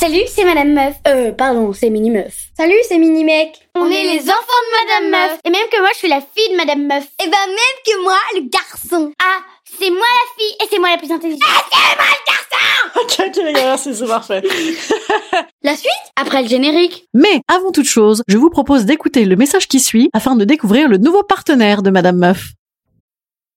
Salut, c'est Madame Meuf. Euh, pardon, c'est Mini Meuf. Salut, c'est Mini Mec. On, est les enfants de Madame Meuf. Et même que moi, je suis la fille de Madame Meuf. Et ben même que moi, le garçon. Ah, c'est moi la fille et c'est moi la plus intelligente. Ah, c'est moi le garçon Ok, ok, les gars, c'est c'est parfait. La suite? Après le générique. Mais avant toute chose, je vous propose d'écouter le message qui suit afin de découvrir le nouveau partenaire de Madame Meuf.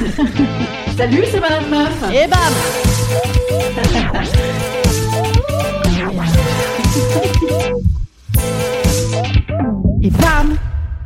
Salut, c'est Madame Meuf. Et bam Et bam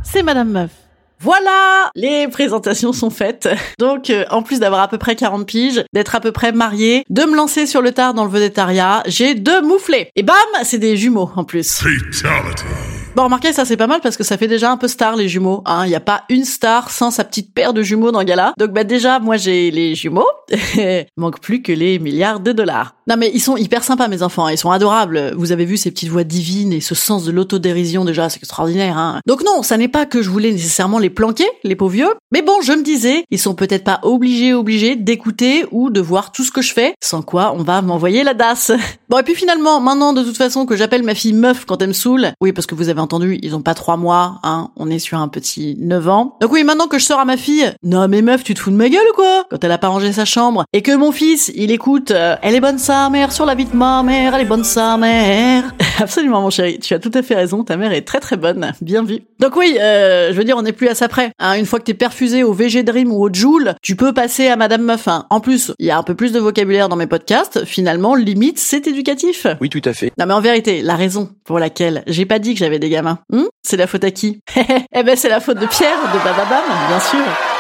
C'est Madame Meuf. Voilà, les présentations sont faites. Donc, euh, en plus d'avoir à peu près 40 piges, d'être à peu près mariée, de me lancer sur le tard dans le vedettariat, j'ai deux mouflés. Et bam, c'est des jumeaux en plus. Fatality. Bon, remarquez, ça c'est pas mal parce que ça fait déjà un peu star les jumeaux. Hein, il y a pas une star sans sa petite paire de jumeaux dans Gala. Donc bah déjà, moi j'ai les jumeaux. Manque plus que les milliards de dollars. Non mais ils sont hyper sympas mes enfants, ils sont adorables. Vous avez vu ces petites voix divines et ce sens de l'autodérision déjà, c'est extraordinaire. Hein. Donc non, ça n'est pas que je voulais nécessairement les planquer, les pauvres vieux. Mais bon, je me disais, ils sont peut-être pas obligés, obligés d'écouter ou de voir tout ce que je fais, sans quoi on va m'envoyer la DAS. Bon et puis finalement, maintenant de toute façon que j'appelle ma fille meuf quand elle me saoule, oui parce que vous avez entendu, ils ont pas trois mois, hein, on est sur un petit 9 ans. Donc oui, maintenant que je sors à ma fille, non mais meuf, tu te fous de ma gueule ou quoi? Quand elle a pas rangé sa chambre et que mon fils, il écoute, euh, elle est bonne sa mère sur la vie de ma mère, elle est bonne sa mère. Absolument mon chéri, tu as tout à fait raison, ta mère est très très bonne, bien vu. Donc oui, euh, je veux dire, on n'est plus à ça près. Hein, une fois que t'es au VG Dream ou au Joule, tu peux passer à Madame Meuf. hein. En plus, il y a un peu plus de vocabulaire dans mes podcasts. Finalement, limite, c'est éducatif. Oui, tout à fait. Non mais en vérité, la raison pour laquelle j'ai pas dit que j'avais des gamins, hmm, c'est la faute à qui? Eh ben c'est la faute de Pierre de Bababam, bien sûr.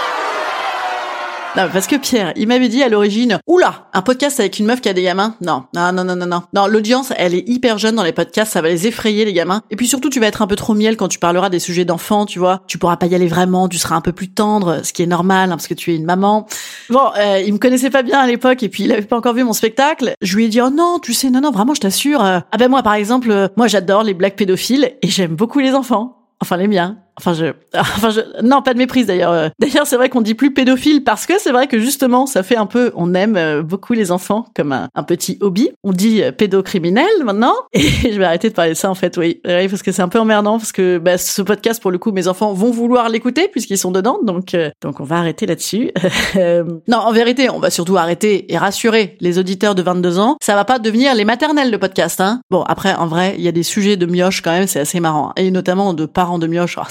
Non, parce que Pierre, il m'avait dit à l'origine, oula, un podcast avec une meuf qui a des gamins. Non, non, non, non, non, non. Non, l'audience, elle est hyper jeune dans les podcasts, ça va les effrayer les gamins. Et puis surtout, tu vas être un peu trop miel quand tu parleras des sujets d'enfants, tu vois. Tu pourras pas y aller vraiment, tu seras un peu plus tendre, ce qui est normal, hein, parce que tu es une maman. Bon, euh, il me connaissait pas bien à l'époque, et puis il avait pas encore vu mon spectacle. Je lui ai dit, oh non, tu sais, non, non, vraiment, je t'assure. euh, ah ben moi, par exemple, euh, moi j'adore les blagues pédophiles, et j'aime beaucoup les enfants. Enfin les miens. Enfin je, enfin je, non pas de méprise d'ailleurs. Euh, D'ailleurs c'est vrai qu'on dit plus pédophile parce que c'est vrai que justement ça fait un peu, on aime euh, beaucoup les enfants comme un, un petit hobby. On dit euh, pédocriminel maintenant et je vais arrêter de parler de ça en fait, oui, oui parce que c'est un peu emmerdant parce que bah, ce podcast pour le coup mes enfants vont vouloir l'écouter puisqu'ils sont dedans donc euh, donc on va arrêter là-dessus. Non en vérité on va surtout arrêter et rassurer les auditeurs de 22 ans. Ça va pas devenir les maternelles le podcast hein. Bon après en vrai il y a des sujets de mioche quand même c'est assez marrant et notamment de parents de mioche. Alors,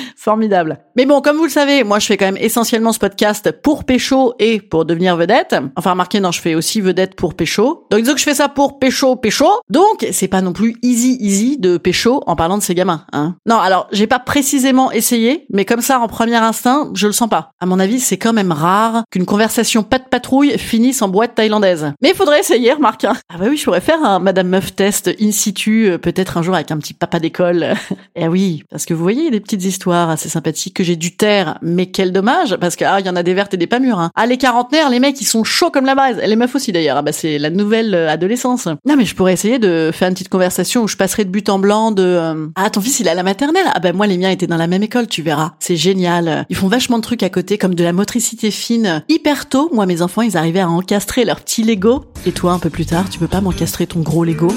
formidable. Mais bon, comme vous le savez, moi je fais quand même essentiellement ce podcast pour pécho et pour devenir vedette. Enfin, remarquez, non, je fais aussi vedette pour pécho. Donc disons que je fais ça pour pécho, pécho. Donc c'est pas non plus easy, easy de pécho en parlant de ces gamins. Hein. Non, alors j'ai pas précisément essayé, mais comme ça en premier instinct, je le sens pas. À mon avis, c'est quand même rare qu'une conversation pas de patrouille finisse en boîte thaïlandaise. Mais il faudrait essayer, remarque. hein. Ah bah oui, je pourrais faire un Madame Meuf test in situ, euh, peut-être un jour avec un petit papa d'école. Eh oui, parce que vous voyez, des petites histoires assez sympathiques que j'ai dû taire, mais quel dommage, parce que ah, y en a des vertes et des pas mûres. Hein. Ah, les quarantenaires, les mecs, ils sont chauds comme la base. Les meufs aussi d'ailleurs. Ah bah c'est la nouvelle euh, adolescence. Non mais je pourrais essayer de faire une petite conversation où je passerai de but en blanc de euh, ah ton fils il à la maternelle. Ah bah moi les miens étaient dans la même école, tu verras. C'est génial. Ils font vachement de trucs à côté comme de la motricité fine. Hyper tôt, moi mes enfants ils arrivaient à encastrer leur petit Lego. Et toi un peu plus tard, tu peux pas m'encastrer ton gros Lego?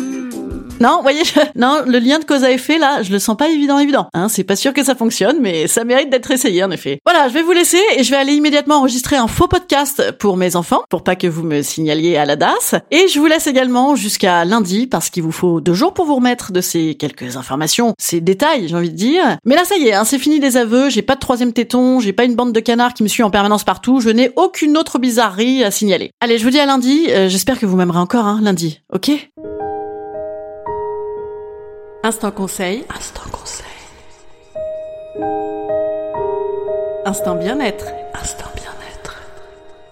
Non, voyez, je- non, le lien de cause à effet là, je le sens pas évident, évident. Hein, c'est pas sûr que ça fonctionne, mais ça mérite d'être essayé en effet. Voilà, je vais vous laisser et je vais aller immédiatement enregistrer un faux podcast pour mes enfants, pour pas que vous me signaliez à la DAS. Et je vous laisse également jusqu'à lundi parce qu'il vous faut deux jours pour vous remettre de ces quelques informations, ces détails, j'ai envie de dire. Mais là, ça y est, hein, c'est fini des aveux. J'ai pas de troisième téton, j'ai pas une bande de canards qui me suit en permanence partout. Je n'ai aucune autre bizarrerie à signaler. Allez, je vous dis à lundi. euh, J'espère que vous m'aimerez encore, hein, lundi. Ok? Instant conseil. Instant conseil. Instant bien-être. Instant bien-être.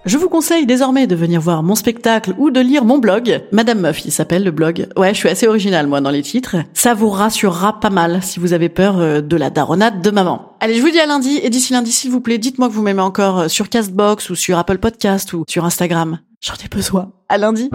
Je vous conseille désormais de venir voir mon spectacle ou de lire mon blog. Madame Meuf, il s'appelle le blog. Ouais, je suis assez original moi dans les titres. Ça vous rassurera pas mal si vous avez peur euh, de la daronade de maman. Allez, je vous dis à lundi et d'ici lundi, s'il vous plaît, dites-moi que vous m'aimez encore euh, sur Castbox ou sur Apple Podcast ou sur Instagram. J'en ai besoin. À lundi.